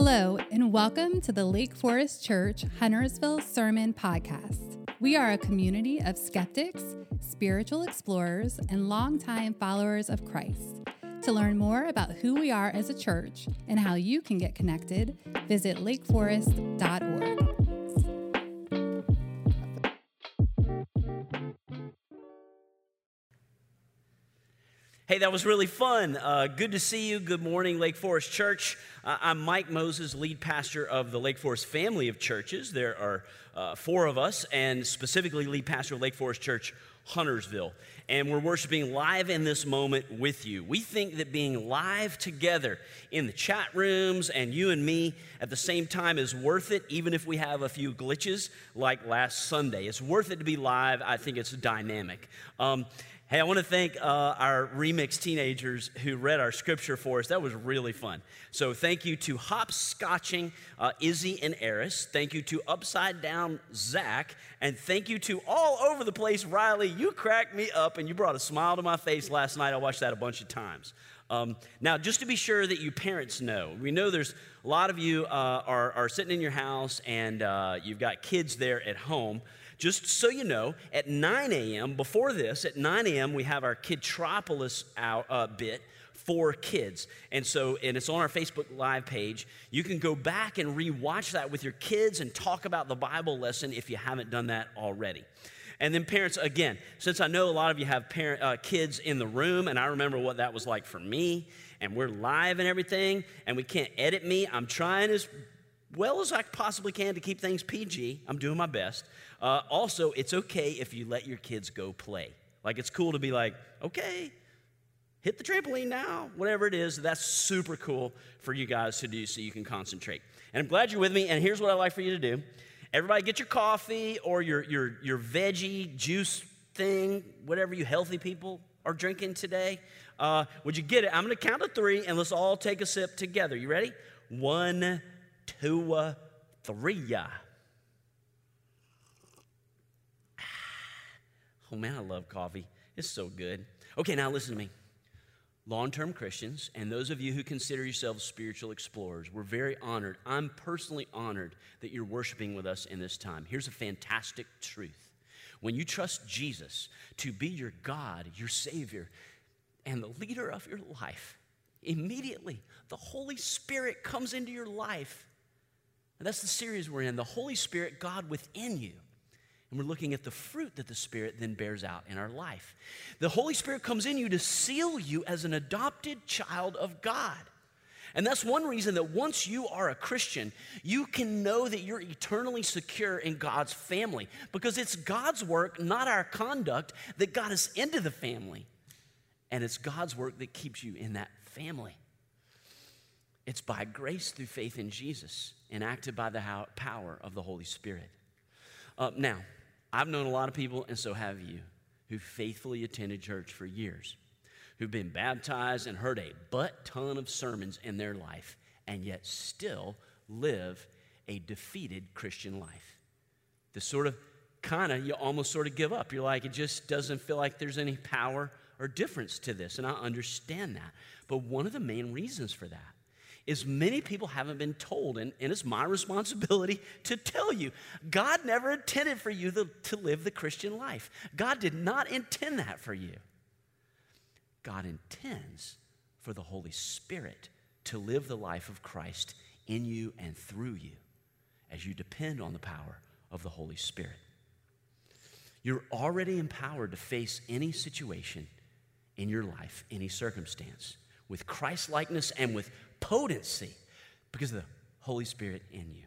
Hello, and welcome to the Lake Forest Church Huntersville Sermon Podcast. We are a community of skeptics, spiritual explorers, and longtime followers of Christ. To learn more about who we are as a church and how you can get connected, visit lakeforest.org. Hey, that was really fun. Uh, good to see you. Good morning, Lake Forest Church. Uh, I'm Mike Moses, lead pastor of the Lake Forest family of churches. There are uh, four of us, and specifically lead pastor of Lake Forest Church Huntersville. And we're worshiping live in this moment with you. We think that being live together in the chat rooms and you and me at the same time is worth it, even if we have a few glitches like last Sunday. It's worth it to be live. I think it's dynamic. Um, Hey, I want to thank uh, our remix teenagers who read our scripture for us. That was really fun. So, thank you to Hopscotching uh, Izzy and Eris. Thank you to Upside Down Zach. And thank you to all over the place Riley. You cracked me up and you brought a smile to my face last night. I watched that a bunch of times. Um, now, just to be sure that you parents know, we know there's a lot of you uh, are, are sitting in your house and uh, you've got kids there at home. Just so you know, at 9 a.m., before this, at 9 a.m., we have our Kidtropolis out, uh, bit for kids. And so, and it's on our Facebook Live page. You can go back and rewatch that with your kids and talk about the Bible lesson if you haven't done that already. And then, parents, again, since I know a lot of you have parent, uh, kids in the room, and I remember what that was like for me, and we're live and everything, and we can't edit me, I'm trying as well as I possibly can to keep things PG. I'm doing my best. Uh, also, it's okay if you let your kids go play. Like, it's cool to be like, okay, hit the trampoline now, whatever it is. That's super cool for you guys to do so you can concentrate. And I'm glad you're with me. And here's what I'd like for you to do everybody get your coffee or your, your, your veggie juice thing, whatever you healthy people are drinking today. Uh, would you get it? I'm going to count to three and let's all take a sip together. You ready? One, two, three. Oh man, I love coffee. It's so good. Okay, now listen to me. Long term Christians, and those of you who consider yourselves spiritual explorers, we're very honored. I'm personally honored that you're worshiping with us in this time. Here's a fantastic truth when you trust Jesus to be your God, your Savior, and the leader of your life, immediately the Holy Spirit comes into your life. And that's the series we're in the Holy Spirit, God within you. And we're looking at the fruit that the Spirit then bears out in our life. The Holy Spirit comes in you to seal you as an adopted child of God. And that's one reason that once you are a Christian, you can know that you're eternally secure in God's family because it's God's work, not our conduct, that got us into the family. And it's God's work that keeps you in that family. It's by grace through faith in Jesus, enacted by the power of the Holy Spirit. Uh, now, I've known a lot of people, and so have you, who faithfully attended church for years, who've been baptized and heard a butt ton of sermons in their life, and yet still live a defeated Christian life. The sort of kind of, you almost sort of give up. You're like, it just doesn't feel like there's any power or difference to this. And I understand that. But one of the main reasons for that is many people haven't been told, and, and it's my responsibility to tell you. God never intended for you to, to live the Christian life. God did not intend that for you. God intends for the Holy Spirit to live the life of Christ in you and through you as you depend on the power of the Holy Spirit. You're already empowered to face any situation in your life, any circumstance, with Christ likeness and with potency because of the Holy Spirit in you.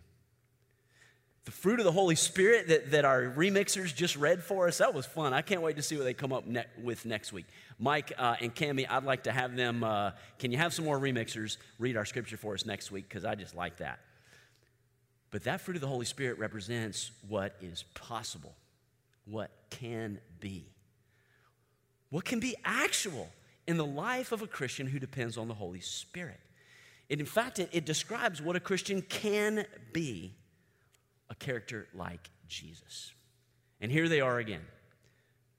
The fruit of the Holy Spirit that, that our remixers just read for us, that was fun. I can't wait to see what they come up ne- with next week. Mike uh, and Cami, I'd like to have them, uh, can you have some more remixers read our scripture for us next week? Because I just like that. But that fruit of the Holy Spirit represents what is possible, what can be, what can be actual in the life of a Christian who depends on the Holy Spirit. In fact, it, it describes what a Christian can be a character like Jesus. And here they are again.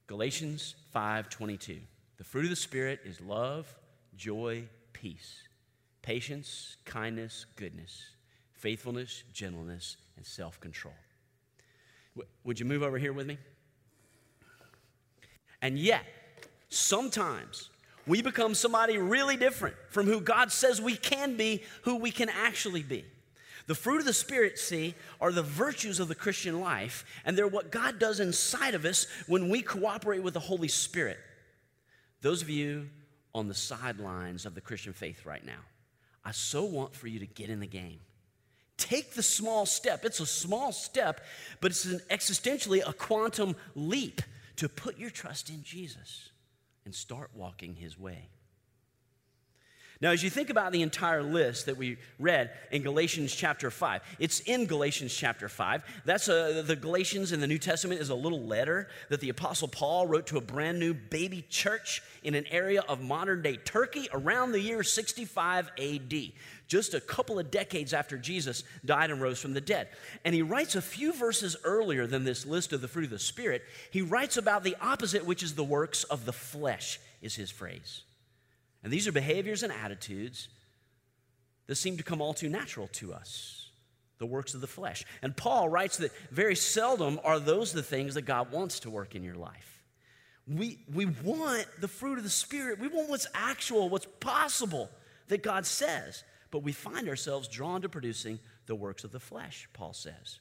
Galatians 5:22. The fruit of the spirit is love, joy, peace, patience, kindness, goodness, faithfulness, gentleness, and self control. Would you move over here with me? And yet, sometimes we become somebody really different from who God says we can be, who we can actually be. The fruit of the Spirit, see, are the virtues of the Christian life, and they're what God does inside of us when we cooperate with the Holy Spirit. Those of you on the sidelines of the Christian faith right now, I so want for you to get in the game. Take the small step. It's a small step, but it's an existentially a quantum leap to put your trust in Jesus and start walking his way. Now, as you think about the entire list that we read in Galatians chapter 5, it's in Galatians chapter 5. That's a, the Galatians in the New Testament is a little letter that the Apostle Paul wrote to a brand new baby church in an area of modern day Turkey around the year 65 AD, just a couple of decades after Jesus died and rose from the dead. And he writes a few verses earlier than this list of the fruit of the Spirit, he writes about the opposite, which is the works of the flesh, is his phrase. And these are behaviors and attitudes that seem to come all too natural to us, the works of the flesh. And Paul writes that very seldom are those the things that God wants to work in your life. We, we want the fruit of the Spirit, we want what's actual, what's possible that God says, but we find ourselves drawn to producing the works of the flesh, Paul says.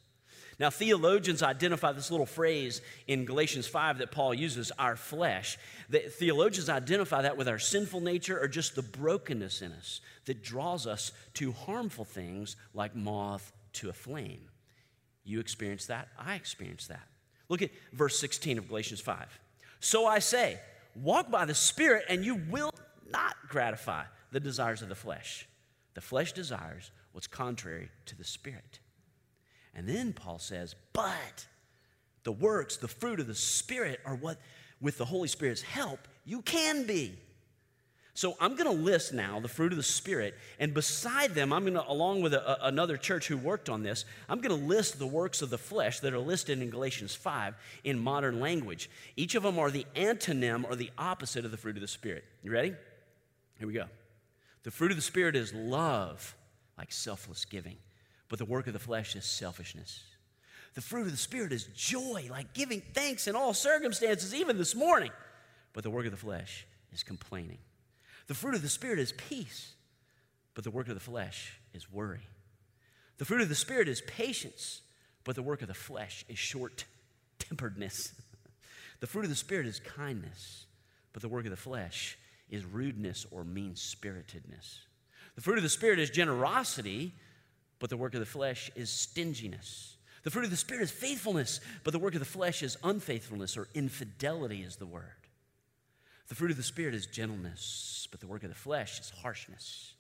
Now, theologians identify this little phrase in Galatians 5 that Paul uses, our flesh. The theologians identify that with our sinful nature or just the brokenness in us that draws us to harmful things like moth to a flame. You experience that, I experience that. Look at verse 16 of Galatians 5. So I say, walk by the Spirit, and you will not gratify the desires of the flesh. The flesh desires what's contrary to the Spirit. And then Paul says, but the works, the fruit of the Spirit are what, with the Holy Spirit's help, you can be. So I'm going to list now the fruit of the Spirit, and beside them, I'm going to, along with a, another church who worked on this, I'm going to list the works of the flesh that are listed in Galatians 5 in modern language. Each of them are the antonym or the opposite of the fruit of the Spirit. You ready? Here we go. The fruit of the Spirit is love, like selfless giving but the work of the flesh is selfishness. The fruit of the Spirit is joy, like giving thanks in all circumstances, even this morning. But the work of the flesh is complaining. The fruit of the Spirit is peace, but the work of the flesh is worry. The fruit of the Spirit is patience, but the work of the flesh is short temperedness. the fruit of the Spirit is kindness, but the work of the flesh is rudeness or mean spiritedness. The fruit of the Spirit is generosity, but the work of the flesh is stinginess. The fruit of the Spirit is faithfulness, but the work of the flesh is unfaithfulness or infidelity, is the word. The fruit of the Spirit is gentleness, but the work of the flesh is harshness.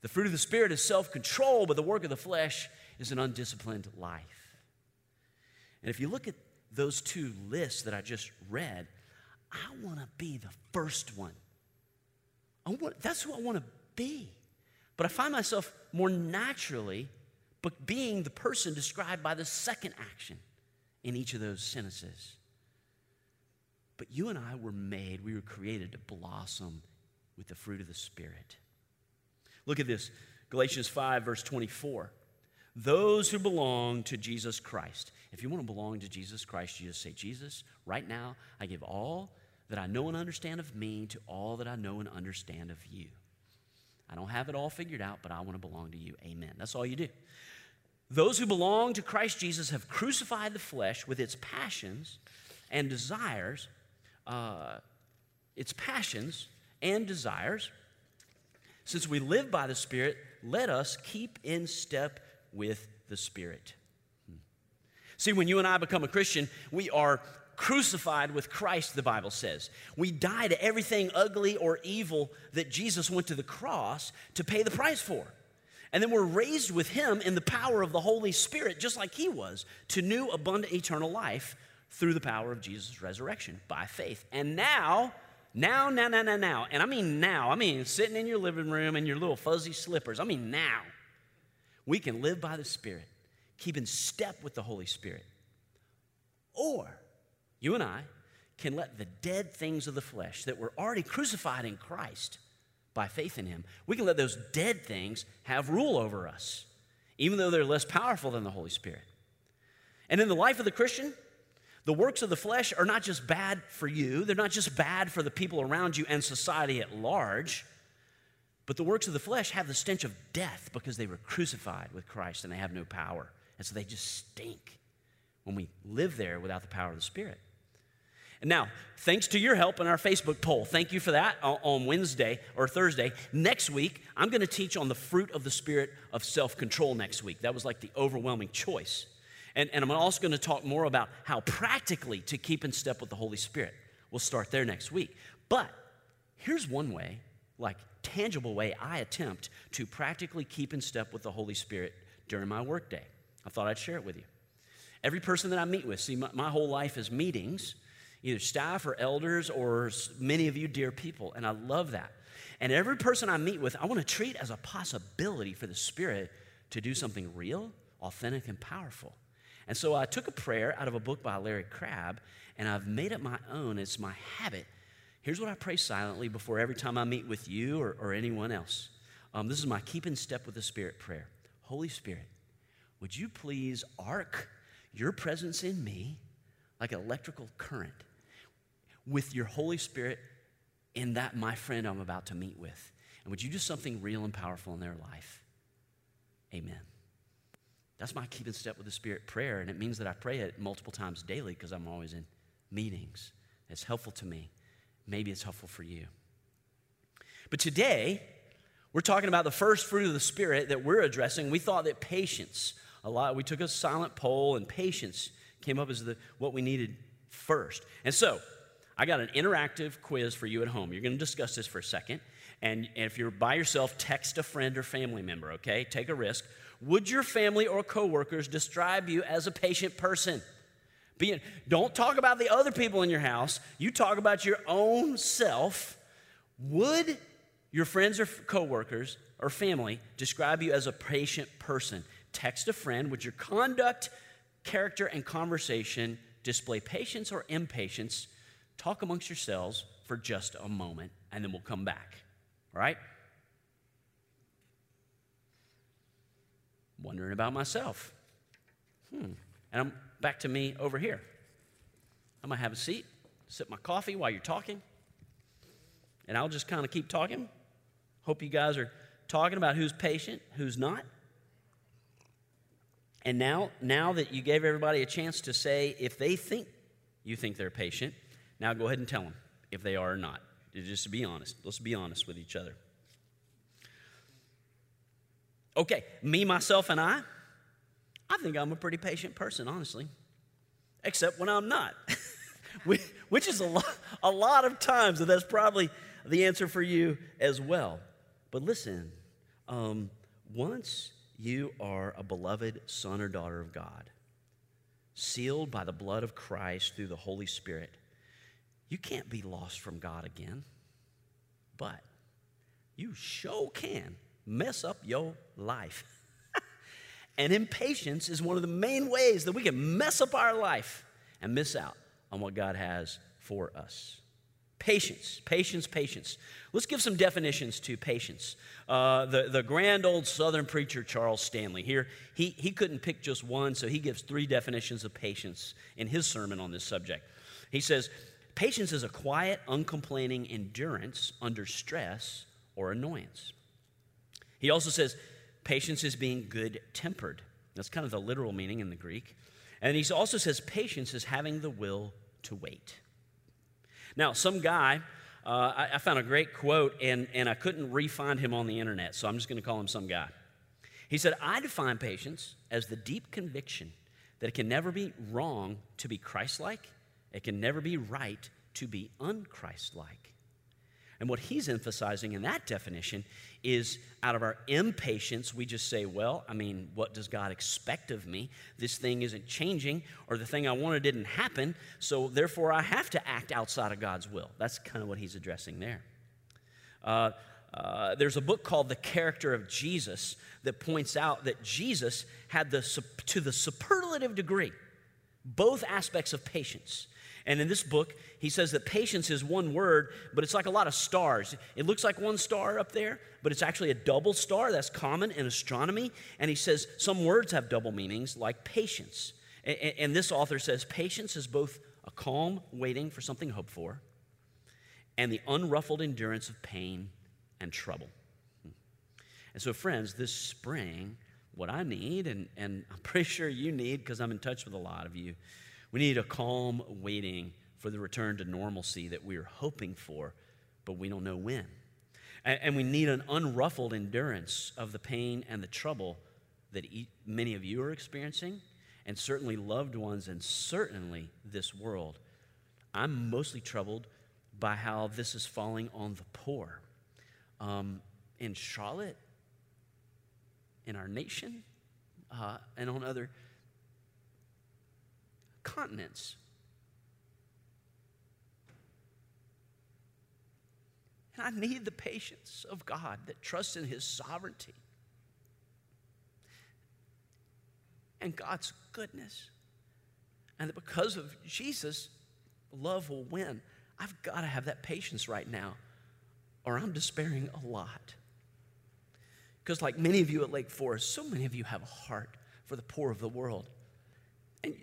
The fruit of the Spirit is self control, but the work of the flesh is an undisciplined life. And if you look at those two lists that I just read, I want to be the first one. Want, that's who I want to be. But I find myself more naturally but being the person described by the second action in each of those sentences. But you and I were made, we were created to blossom with the fruit of the Spirit. Look at this Galatians 5, verse 24. Those who belong to Jesus Christ. If you want to belong to Jesus Christ, you just say, Jesus, right now, I give all that I know and understand of me to all that I know and understand of you. I don't have it all figured out, but I want to belong to you. Amen. That's all you do. Those who belong to Christ Jesus have crucified the flesh with its passions and desires, uh, its passions and desires. Since we live by the Spirit, let us keep in step with the Spirit. Hmm. See, when you and I become a Christian, we are crucified with Christ, the Bible says. We die to everything ugly or evil that Jesus went to the cross to pay the price for. And then we're raised with him in the power of the Holy Spirit, just like he was, to new, abundant, eternal life through the power of Jesus' resurrection by faith. And now, now, now, now, now, now, and I mean now, I mean sitting in your living room in your little fuzzy slippers, I mean now, we can live by the Spirit, keep in step with the Holy Spirit. Or you and I can let the dead things of the flesh that were already crucified in Christ by faith in Him, we can let those dead things have rule over us. even though they're less powerful than the Holy Spirit. And in the life of the Christian, the works of the flesh are not just bad for you, they're not just bad for the people around you and society at large, but the works of the flesh have the stench of death because they were crucified with Christ and they have no power. And so they just stink when we live there without the power of the Spirit. Now, thanks to your help in our Facebook poll, thank you for that on Wednesday or Thursday. Next week, I'm going to teach on the fruit of the Spirit of self control next week. That was like the overwhelming choice. And, and I'm also going to talk more about how practically to keep in step with the Holy Spirit. We'll start there next week. But here's one way, like tangible way, I attempt to practically keep in step with the Holy Spirit during my workday. I thought I'd share it with you. Every person that I meet with, see, my, my whole life is meetings, either staff or elders or many of you dear people, and I love that. And every person I meet with, I want to treat as a possibility for the Spirit to do something real, authentic, and powerful. And so I took a prayer out of a book by Larry Crabb and I've made it my own. It's my habit. Here's what I pray silently before every time I meet with you or, or anyone else. Um, this is my keep in step with the Spirit prayer. Holy Spirit, would you please arc your presence in me like an electrical current with your Holy Spirit in that my friend I'm about to meet with? And would you do something real and powerful in their life? Amen. That's my keeping step with the Spirit prayer, and it means that I pray it multiple times daily because I'm always in meetings. It's helpful to me. Maybe it's helpful for you. But today, we're talking about the first fruit of the Spirit that we're addressing. We thought that patience, a lot, we took a silent poll, and patience came up as the, what we needed first. And so, I got an interactive quiz for you at home. You're going to discuss this for a second. And, if you're by yourself, text a friend or family member, okay? Take a risk. Would your family or coworkers describe you as a patient person? Being, don't talk about the other people in your house. You talk about your own self. Would your friends or coworkers or family describe you as a patient person? Text a friend. Would your conduct, character, and conversation display patience or impatience? Talk amongst yourselves for just a moment, and then we'll come back. Right? wondering about myself. Hmm. And I'm back to me over here. I'm going to have a seat, sip my coffee while you're talking, and I'll just kind of keep talking. Hope you guys are talking about who's patient, who's not. And now, now that you gave everybody a chance to say if they think you think they're patient, now go ahead and tell them if they are or not. Just to be honest. Let's be honest with each other. Okay, me, myself, and I, I think I'm a pretty patient person, honestly, except when I'm not, which is a lot, a lot of times, and that's probably the answer for you as well. But listen, um, once you are a beloved son or daughter of God, sealed by the blood of Christ through the Holy Spirit, you can't be lost from God again. But you sure can mess up your life. and impatience is one of the main ways that we can mess up our life and miss out on what God has for us. Patience, patience, patience. Let's give some definitions to patience. Uh, the, the grand old Southern preacher, Charles Stanley, here, he, he couldn't pick just one, so he gives three definitions of patience in his sermon on this subject. He says, Patience is a quiet, uncomplaining endurance under stress or annoyance. He also says patience is being good tempered. That's kind of the literal meaning in the Greek. And he also says patience is having the will to wait. Now, some guy, uh, I, I, found a great quote and, and I couldn't re-find him on the internet, so I'm just going to call him some guy. He said, I define patience as the deep conviction that it can never be wrong to be Christ like, it can never be right to be unchrist like. And what he's emphasizing in that definition is out of our impatience, we just say, well, I mean, what does God expect of me? This thing isn't changing, or the thing I wanted didn't happen, so therefore I have to act outside of God's will. That's kind of what he's addressing there. Uh, uh, there's a book called The Character of Jesus that points out that Jesus had the, to the superlative degree both aspects of patience. And in this book, he says that patience is one word, but it's like a lot of stars. It looks like one star up there, but it's actually a double star. That's common in astronomy. And he says some words have double meanings, like patience. And, this author says patience is both a calm waiting for something hoped for and the unruffled endurance of pain and trouble. Hmm. And so, friends, this spring, what I need, and, and I'm pretty sure you need because I'm in touch with a lot of you, we need a calm waiting for the return to normalcy that we are hoping for, but we don't know when. And, we need an unruffled endurance of the pain and the trouble that many of you are experiencing, and certainly loved ones, and certainly this world. I'm mostly troubled by how this is falling on the poor. Um, in Charlotte, in our nation, uh, and on other continents. And I need the patience of God that trusts in His sovereignty and God's goodness. And that because of Jesus, love will win. I've got to have that patience right now, or I'm despairing a lot. Because, like many of you at Lake Forest, so many of you have a heart for the poor of the world. And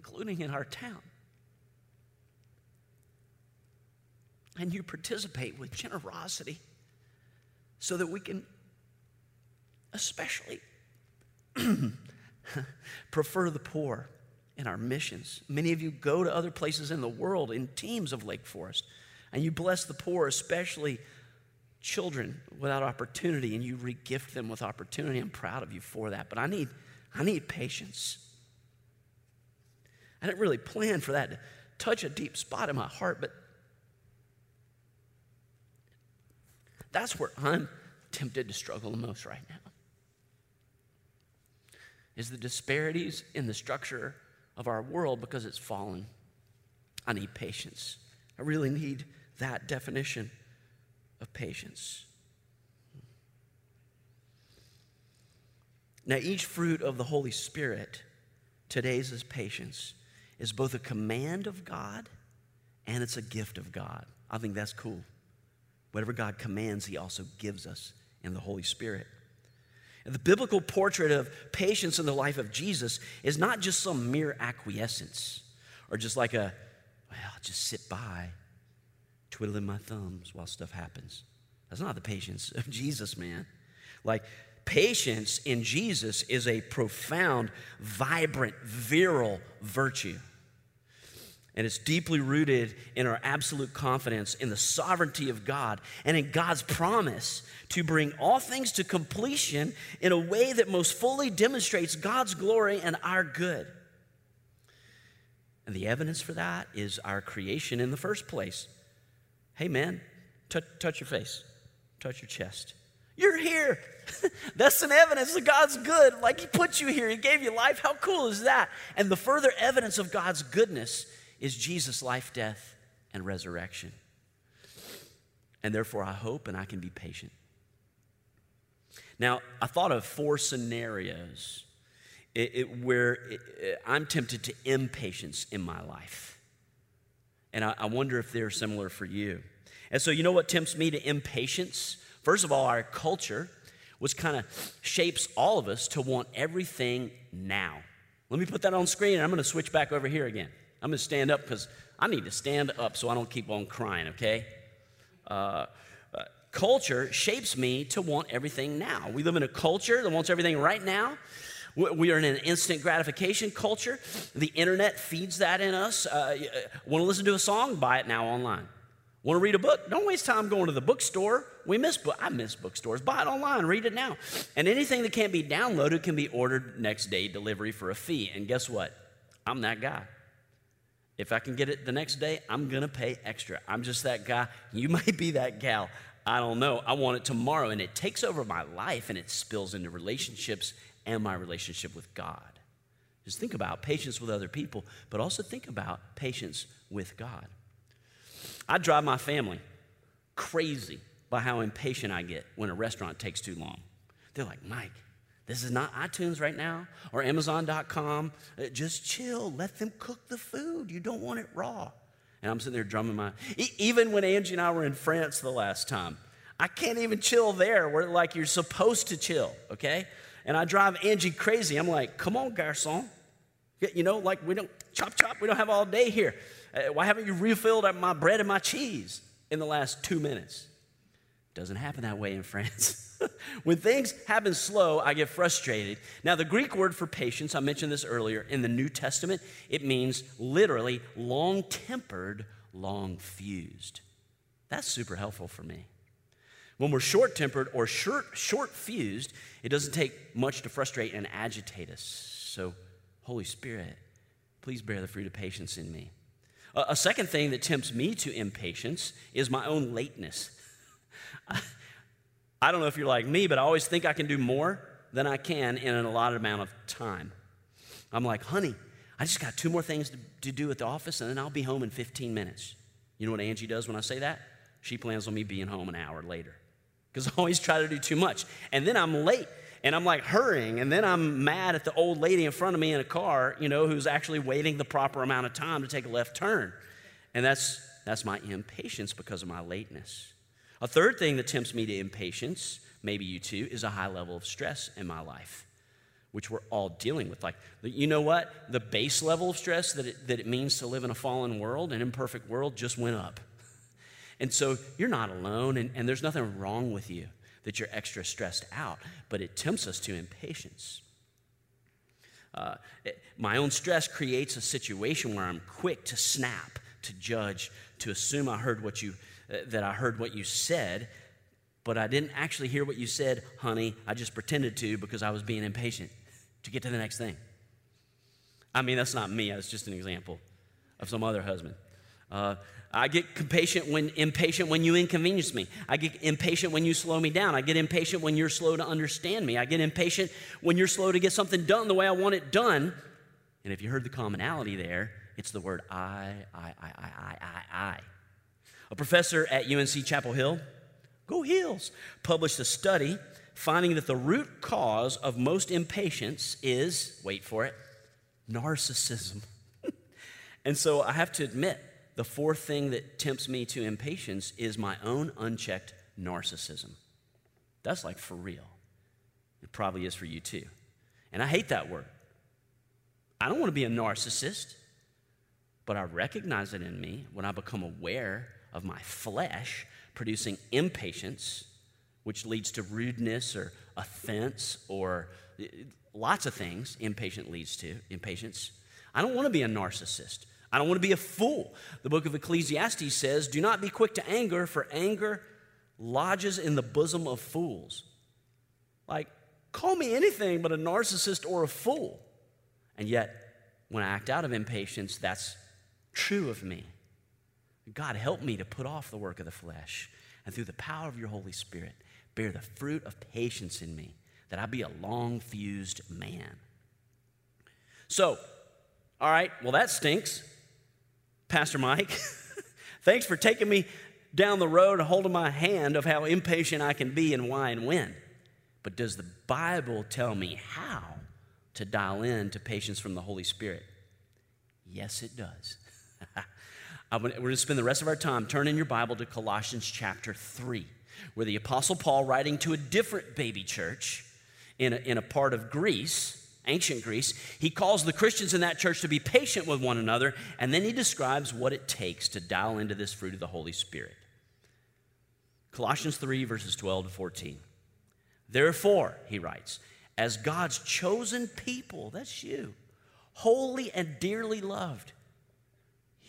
including in our town. And you participate with generosity so that we can especially prefer the poor in our missions. Many of you go to other places in the world in teams of Lake Forest, and you bless the poor, especially children without opportunity, and you regift them with opportunity. I'm proud of you for that. But I need, I need patience. I didn't really plan for that to touch a deep spot in my heart, but that's where I'm tempted to struggle the most right now. Is the disparities in the structure of our world because it's fallen. I need patience. I really need that definition of patience. Now, each fruit of the Holy Spirit, today's is patience, is both a command of God and it's a gift of God. I think that's cool. Whatever God commands, He also gives us in the Holy Spirit. And the biblical portrait of patience in the life of Jesus is not just some mere acquiescence or just like a, well, I'll just sit by, twiddling my thumbs while stuff happens. That's not the patience of Jesus, man. Like, patience in Jesus is a profound, vibrant, virile virtue. And it's deeply rooted in our absolute confidence in the sovereignty of God and in God's promise to bring all things to completion in a way that most fully demonstrates God's glory and our good. And the evidence for that is our creation in the first place. Hey, man, touch, touch your face, touch your chest. You're here. That's an evidence that God's good. Like He put you here, He gave you life. How cool is that? And the further evidence of God's goodness is Jesus' life, death, and resurrection. And therefore, I hope and I can be patient. Now, I thought of four scenarios it, it, where it, I'm tempted to impatience in my life. And I, I wonder if they're similar for you. And so, you know what tempts me to impatience? First of all, our culture, which kind of shapes all of us to want everything now. Let me put that on screen and I'm going to switch back over here again. I'm going to stand up because I need to stand up so I don't keep on crying, okay? Uh, uh, culture shapes me to want everything now. We live in a culture that wants everything right now. We are in an instant gratification culture. The internet feeds that in us. Uh, uh want to listen to a song? Buy it now online. Want to read a book? Don't waste time going to the bookstore. We miss book. I miss bookstores. Buy it online. Read it now. And anything that can't be downloaded can be ordered next day delivery for a fee. And guess what? I'm that guy. If I can get it the next day, I'm going to pay extra. I'm just that guy. You might be that gal. I don't know. I want it tomorrow. And it takes over my life and it spills into relationships and my relationship with God. Just think about patience with other people, but also think about patience with God. I drive my family crazy by how impatient I get when a restaurant takes too long. They're like, Mike, this is not iTunes right now or Amazon.com. Uh, just chill. Let them cook the food. You don't want it raw. And I'm sitting there drumming my. even when Angie and I were in France the last time, I can't even chill there where like you're supposed to chill, okay? And I drive Angie crazy. I'm like, come on, garçon. You know, like we don't chop chop. We don't have all day here. Uh, why haven't you refilled my bread and my cheese in the last two minutes? Doesn't happen that way in France. when things happen slow, I get frustrated. Now, the Greek word for patience, I mentioned this earlier, in the New Testament, it means literally long tempered, long fused. That's super helpful for me. When we're short tempered or short, fused, it doesn't take much to frustrate and agitate us. So, Holy Spirit, please bear the fruit of patience in me. A second thing that tempts me to impatience is my own lateness. I don't know if you're like me, but I always think I can do more than I can in an allotted amount of time. I'm like, honey, I just got two more things to, to do at the office, and then I'll be home in 15 minutes. You know what Angie does when I say that? She plans on me being home an hour later. Because I always try to do too much. And then I'm late and I'm like hurrying, and then I'm mad at the old lady in front of me in a car, you know, who's actually waiting the proper amount of time to take a left turn. And that's that's my impatience because of my lateness. A third thing that tempts me to impatience, maybe you too, is a high level of stress in my life, which we're all dealing with. Like, you know what? The base level of stress that it, that it means to live in a fallen world, an imperfect world, just went up. And so you're not alone, and, and there's nothing wrong with you that you're extra stressed out, but it tempts us to impatience. Uh, it, my own stress creates a situation where I'm quick to snap, to judge, to assume I heard what you that I heard what you said, but I didn't actually hear what you said, honey. I just pretended to because I was being impatient to get to the next thing. I mean, that's not me. That's just an example of some other husband. Uh, I get impatient when impatient when you inconvenience me. I get impatient when you slow me down. I get impatient when you're slow to understand me. I get impatient when you're slow to get something done the way I want it done. And if you heard the commonality there, it's the word I, I, I, I, I, I, I. A professor at UNC Chapel Hill, go Heels, published a study finding that the root cause of most impatience is, wait for it, narcissism. and so I have to admit, the fourth thing that tempts me to impatience is my own unchecked narcissism. That's like for real. It probably is for you too. And I hate that word. I don't want to be a narcissist, but I recognize it in me when I become aware of my flesh producing impatience, which leads to rudeness or offense or uh, lots of things impatient leads to impatience. I don't want to be a narcissist. I don't want to be a fool. The book of Ecclesiastes says, Do not be quick to anger, for anger lodges in the bosom of fools. Like, call me anything but a narcissist or a fool. And yet, when I act out of impatience, that's true of me. God, help me to put off the work of the flesh and through the power of your Holy Spirit, bear the fruit of patience in me, that I be a long fused man. So, all right, well, that stinks. Pastor Mike, thanks for taking me down the road and holding my hand of how impatient I can be and why and when. But does the Bible tell me how to dial in to patience from the Holy Spirit? Yes, it does. we're going to spend the rest of our time turning your Bible to Colossians chapter 3, where the Apostle Paul, writing to a different baby church in a, in a part of Greece, ancient Greece, he calls the Christians in that church to be patient with one another, and then he describes what it takes to dial into this fruit of the Holy Spirit. Colossians 3, verses 12 to 14. Therefore, he writes, as God's chosen people, that's you, holy and dearly loved,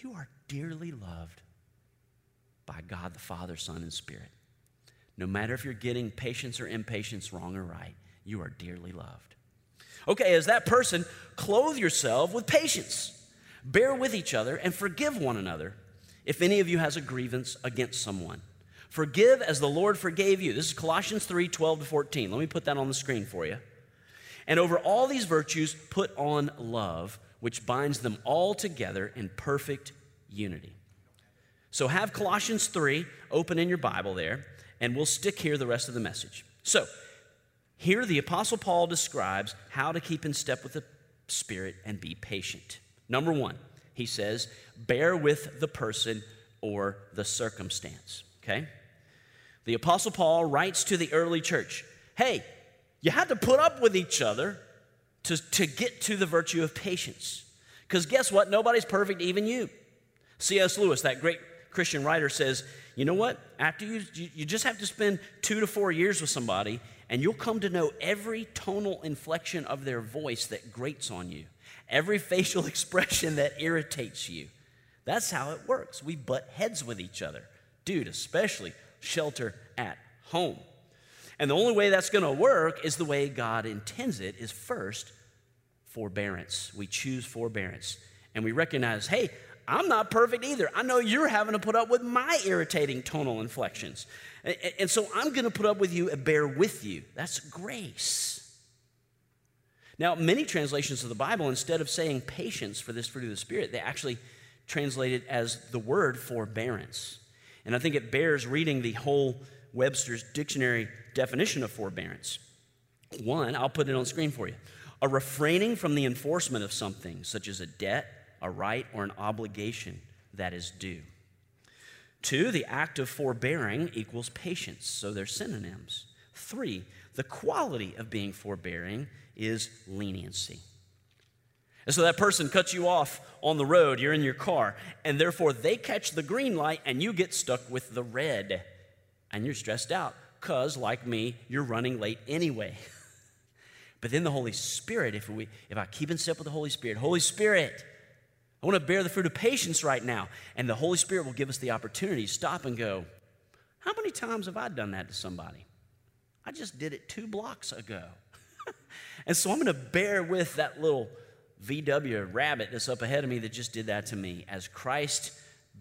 you are dearly loved by God the Father, Son, and Spirit. No matter if you're getting patience or impatience wrong or right, you are dearly loved. Okay, as that person, clothe yourself with patience. Bear with each other and forgive one another if any of you has a grievance against someone. Forgive as the Lord forgave you. This is Colossians 3 12 to 14. Let me put that on the screen for you. And over all these virtues, put on love, which binds them all together in perfect unity. So have Colossians 3 open in your Bible there, and we'll stick here the rest of the message. So, Here, the Apostle Paul describes how to keep in step with the Spirit and be patient. Number one, he says, bear with the person or the circumstance. Okay? The Apostle Paul writes to the early church hey, you had to put up with each other to, to get to the virtue of patience. Because guess what? Nobody's perfect, even you. C.S. Lewis, that great Christian writer, says, you know what? After you, you just have to spend two to four years with somebody, and you'll come to know every tonal inflection of their voice that grates on you, every facial expression that irritates you. That's how it works. We butt heads with each other. Dude, especially shelter at home. And the only way that's going to work is the way God intends it is first forbearance. We choose forbearance. And we recognize, hey, I'm not perfect either. I know you're having to put up with my irritating tonal inflections. And so I'm going to put up with you and bear with you. That's grace. Now, many translations of the Bible, instead of saying patience for this fruit of the Spirit, they actually translate it as the word forbearance. And I think it bears reading the whole Webster's dictionary definition of forbearance. One, I'll put it on screen for you a refraining from the enforcement of something, such as a debt, a right, or an obligation that is due. Two, the act of forbearing equals patience, so they're synonyms. Three, the quality of being forbearing is leniency. And so that person cuts you off on the road, you're in your car, and therefore they catch the green light and you get stuck with the red. And you're stressed out because, like me, you're running late anyway. but then the Holy Spirit, if, we, if I keep in step with the Holy Spirit, Holy Spirit, I want to bear the fruit of patience right now. And the Holy Spirit will give us the opportunity to stop and go, How many times have I done that to somebody? I just did it two blocks ago. and so I'm going to bear with that little VW rabbit that's up ahead of me that just did that to me as Christ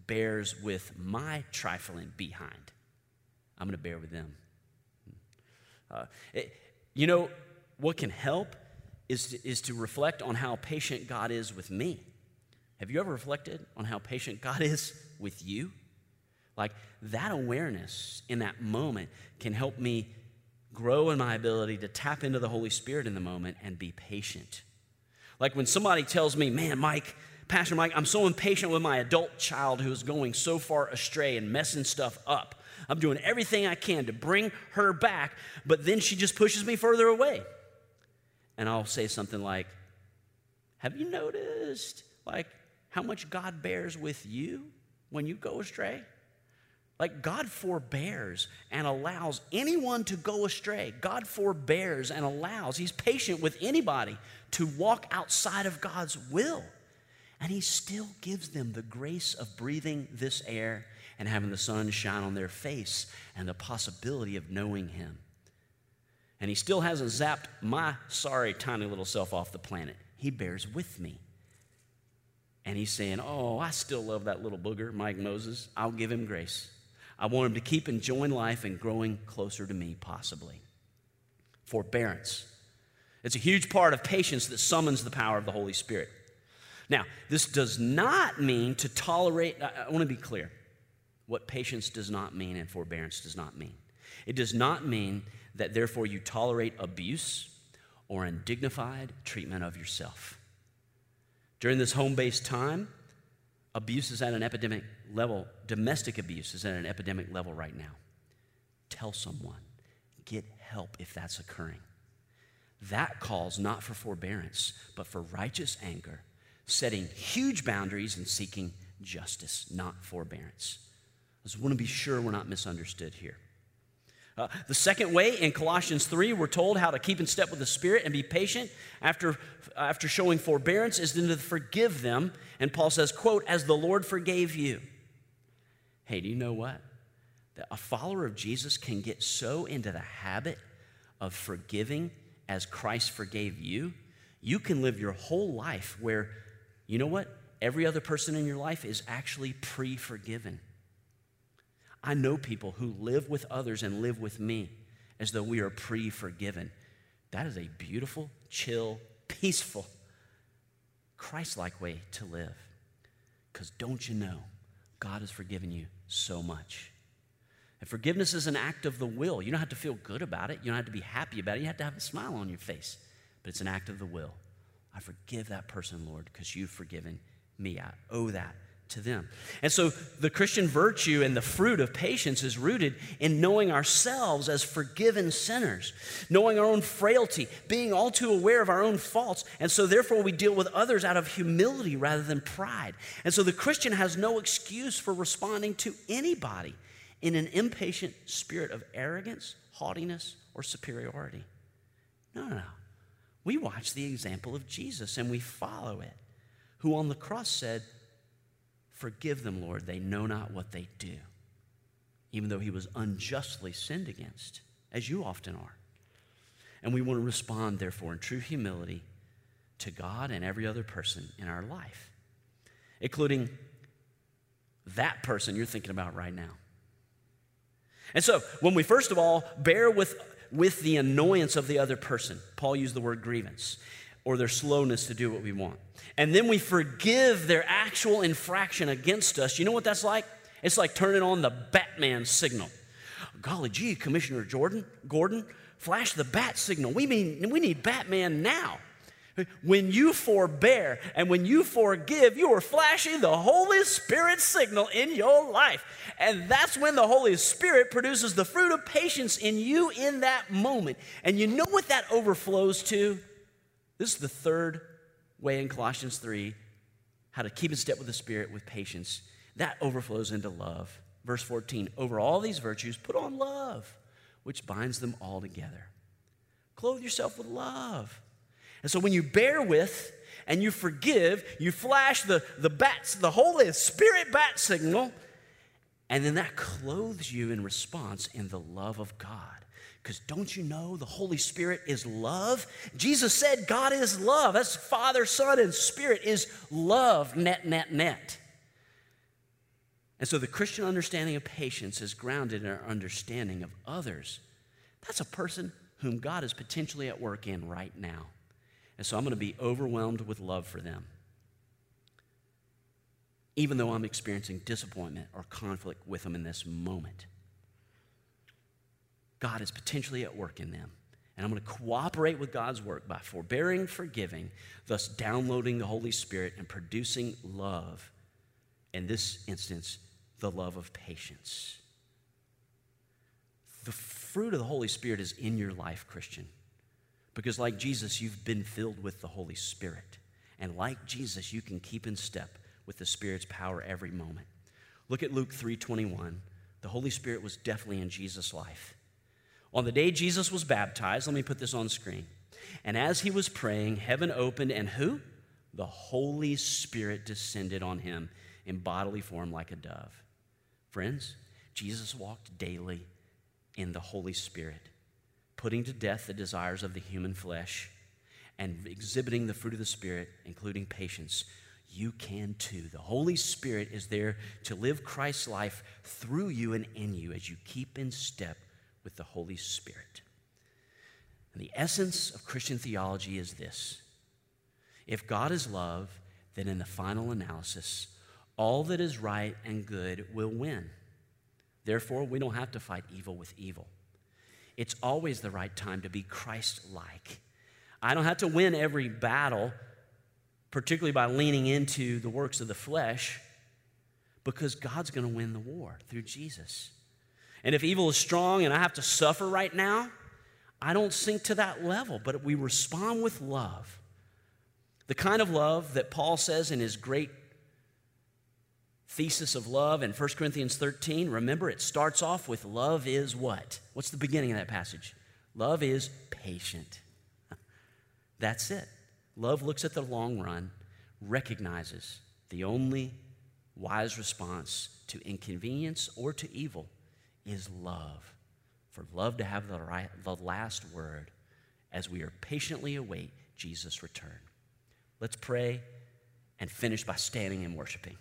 bears with my trifling behind. I'm going to bear with them. Uh, it, you know, what can help is to, is to reflect on how patient God is with me. Have you ever reflected on how patient God is with you? Like that awareness in that moment can help me grow in my ability to tap into the Holy Spirit in the moment and be patient. Like when somebody tells me, man, Mike, Pastor Mike, I'm so impatient with my adult child who is going so far astray and messing stuff up. I'm doing everything I can to bring her back, but then she just pushes me further away. And I'll say something like, Have you noticed, like, how much God bears with you when you go astray? Like, God forbears and allows anyone to go astray. God forbears and allows, He's patient with anybody to walk outside of God's will. And He still gives them the grace of breathing this air and having the sun shine on their face and the possibility of knowing Him. And He still hasn't zapped my sorry, tiny little self off the planet. He bears with me. And he's saying, Oh, I still love that little booger, Mike Moses. I'll give him grace. I want him to keep enjoying life and growing closer to me, possibly. Forbearance. It's a huge part of patience that summons the power of the Holy Spirit. Now, this does not mean to tolerate, I, want to be clear what patience does not mean and forbearance does not mean. It does not mean that therefore you tolerate abuse or undignified treatment of yourself. During this home based time, abuse is at an epidemic level. Domestic abuse is at an epidemic level right now. Tell someone, get help if that's occurring. That calls not for forbearance, but for righteous anger, setting huge boundaries and seeking justice, not forbearance. I just want to be sure we're not misunderstood here. Uh, the second way in Colossians 3, we're told how to keep in step with the Spirit and be patient after, after showing forbearance is then to forgive them. And Paul says, quote, as the Lord forgave you. Hey, do you know what? That a follower of Jesus can get so into the habit of forgiving as Christ forgave you, you can live your whole life where, you know what? Every other person in your life is actually pre forgiven. I know people who live with others and live with me as though we are pre forgiven. That is a beautiful, chill, peaceful, Christ like way to live. Because don't you know, God has forgiven you so much. And forgiveness is an act of the will. You don't have to feel good about it. You don't have to be happy about it. You have to have a smile on your face. But it's an act of the will. I forgive that person, Lord, because you've forgiven me. I owe that to them. And so the Christian virtue and the fruit of patience is rooted in knowing ourselves as forgiven sinners, knowing our own frailty, being all too aware of our own faults. And so therefore we deal with others out of humility rather than pride. And so the Christian has no excuse for responding to anybody in an impatient spirit of arrogance, haughtiness, or superiority. No, no, no. We watch the example of Jesus and we follow it, who on the cross said, Forgive them, Lord, they know not what they do. Even though he was unjustly sinned against, as you often are. And we want to respond, therefore, in true humility to God and every other person in our life, including that person you're thinking about right now. And so, when we first of all bear with, with the annoyance of the other person, Paul used the word grievance or their slowness to do what we want. And then we forgive their actual infraction against us. You know what that's like? It's like turning on the Batman signal. Golly gee, Commissioner Jordan, Gordon, flash the bat signal. We mean we need Batman now. When you forbear and when you forgive, you are flashing the Holy Spirit signal in your life. And that's when the Holy Spirit produces the fruit of patience in you in that moment. And you know what that overflows to? This is the third way in Colossians 3 how to keep in step with the Spirit with patience. That overflows into love. Verse 14 Over all these virtues, put on love, which binds them all together. Clothe yourself with love. And so when you bear with and you forgive, you flash the, the bats, the Holy Spirit bat signal, and then that clothes you in response in the love of God. Because don't you know the Holy Spirit is love? Jesus said God is love. That's Father, Son, and Spirit is love, net, net, net. And so the Christian understanding of patience is grounded in our understanding of others. That's a person whom God is potentially at work in right now. And so I'm going to be overwhelmed with love for them. Even though I'm experiencing disappointment or conflict with them in this moment. God is potentially at work in them. And I'm going to cooperate with God's work by forbearing, forgiving, thus downloading the Holy Spirit and producing love. In this instance, the love of patience. The fruit of the Holy Spirit is in your life, Christian. Because, like Jesus, you've been filled with the Holy Spirit. And like Jesus, you can keep in step with the Spirit's power every moment. Look at Luke 3:21. The Holy Spirit was definitely in Jesus' life. On the day Jesus was baptized, let me put this on screen. And as he was praying, heaven opened, and who? The Holy Spirit descended on him in bodily form like a dove. Friends, Jesus walked daily in the Holy Spirit, putting to death the desires of the human flesh and exhibiting the fruit of the Spirit, including patience. You can too. The Holy Spirit is there to live Christ's life through you and in you as you keep in step with the Holy Spirit. And the essence of Christian theology is this if God is love, then in the final analysis, all that is right and good will win. Therefore, we don't have to fight evil with evil. It's always the right time to be Christ like. I don't have to win every battle, particularly by leaning into the works of the flesh, because God's going to win the war through Jesus. And if evil is strong and I have to suffer right now, I don't sink to that level, but we respond with love. The kind of love that Paul says in his great thesis of love in 1 Corinthians 13. Remember, it starts off with love is what? What's the beginning of that passage? Love is patient. That's it. Love looks at the long run, recognizes the only wise response to inconvenience or to evil is love. For love to have the, right, the last word as we are patiently await Jesus' return. Let's pray and finish by standing and worshiping.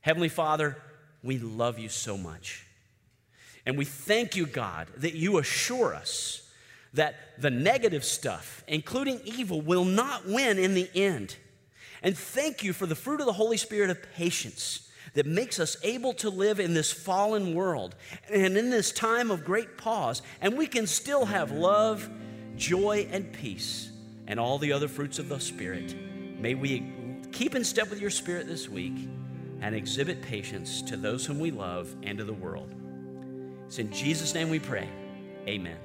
Heavenly Father, we love you so much. And we thank you, God, that you assure us that the negative stuff, including evil, will not win in the end. And thank you for the fruit of the Holy Spirit of patience that makes us able to live in this fallen world and in this time of great pause, and we can still have love, joy, and peace, and all the other fruits of the Spirit. May we keep in step with your Spirit this week and exhibit patience to those whom we love and to the world. It's in Jesus' name we pray. Amen.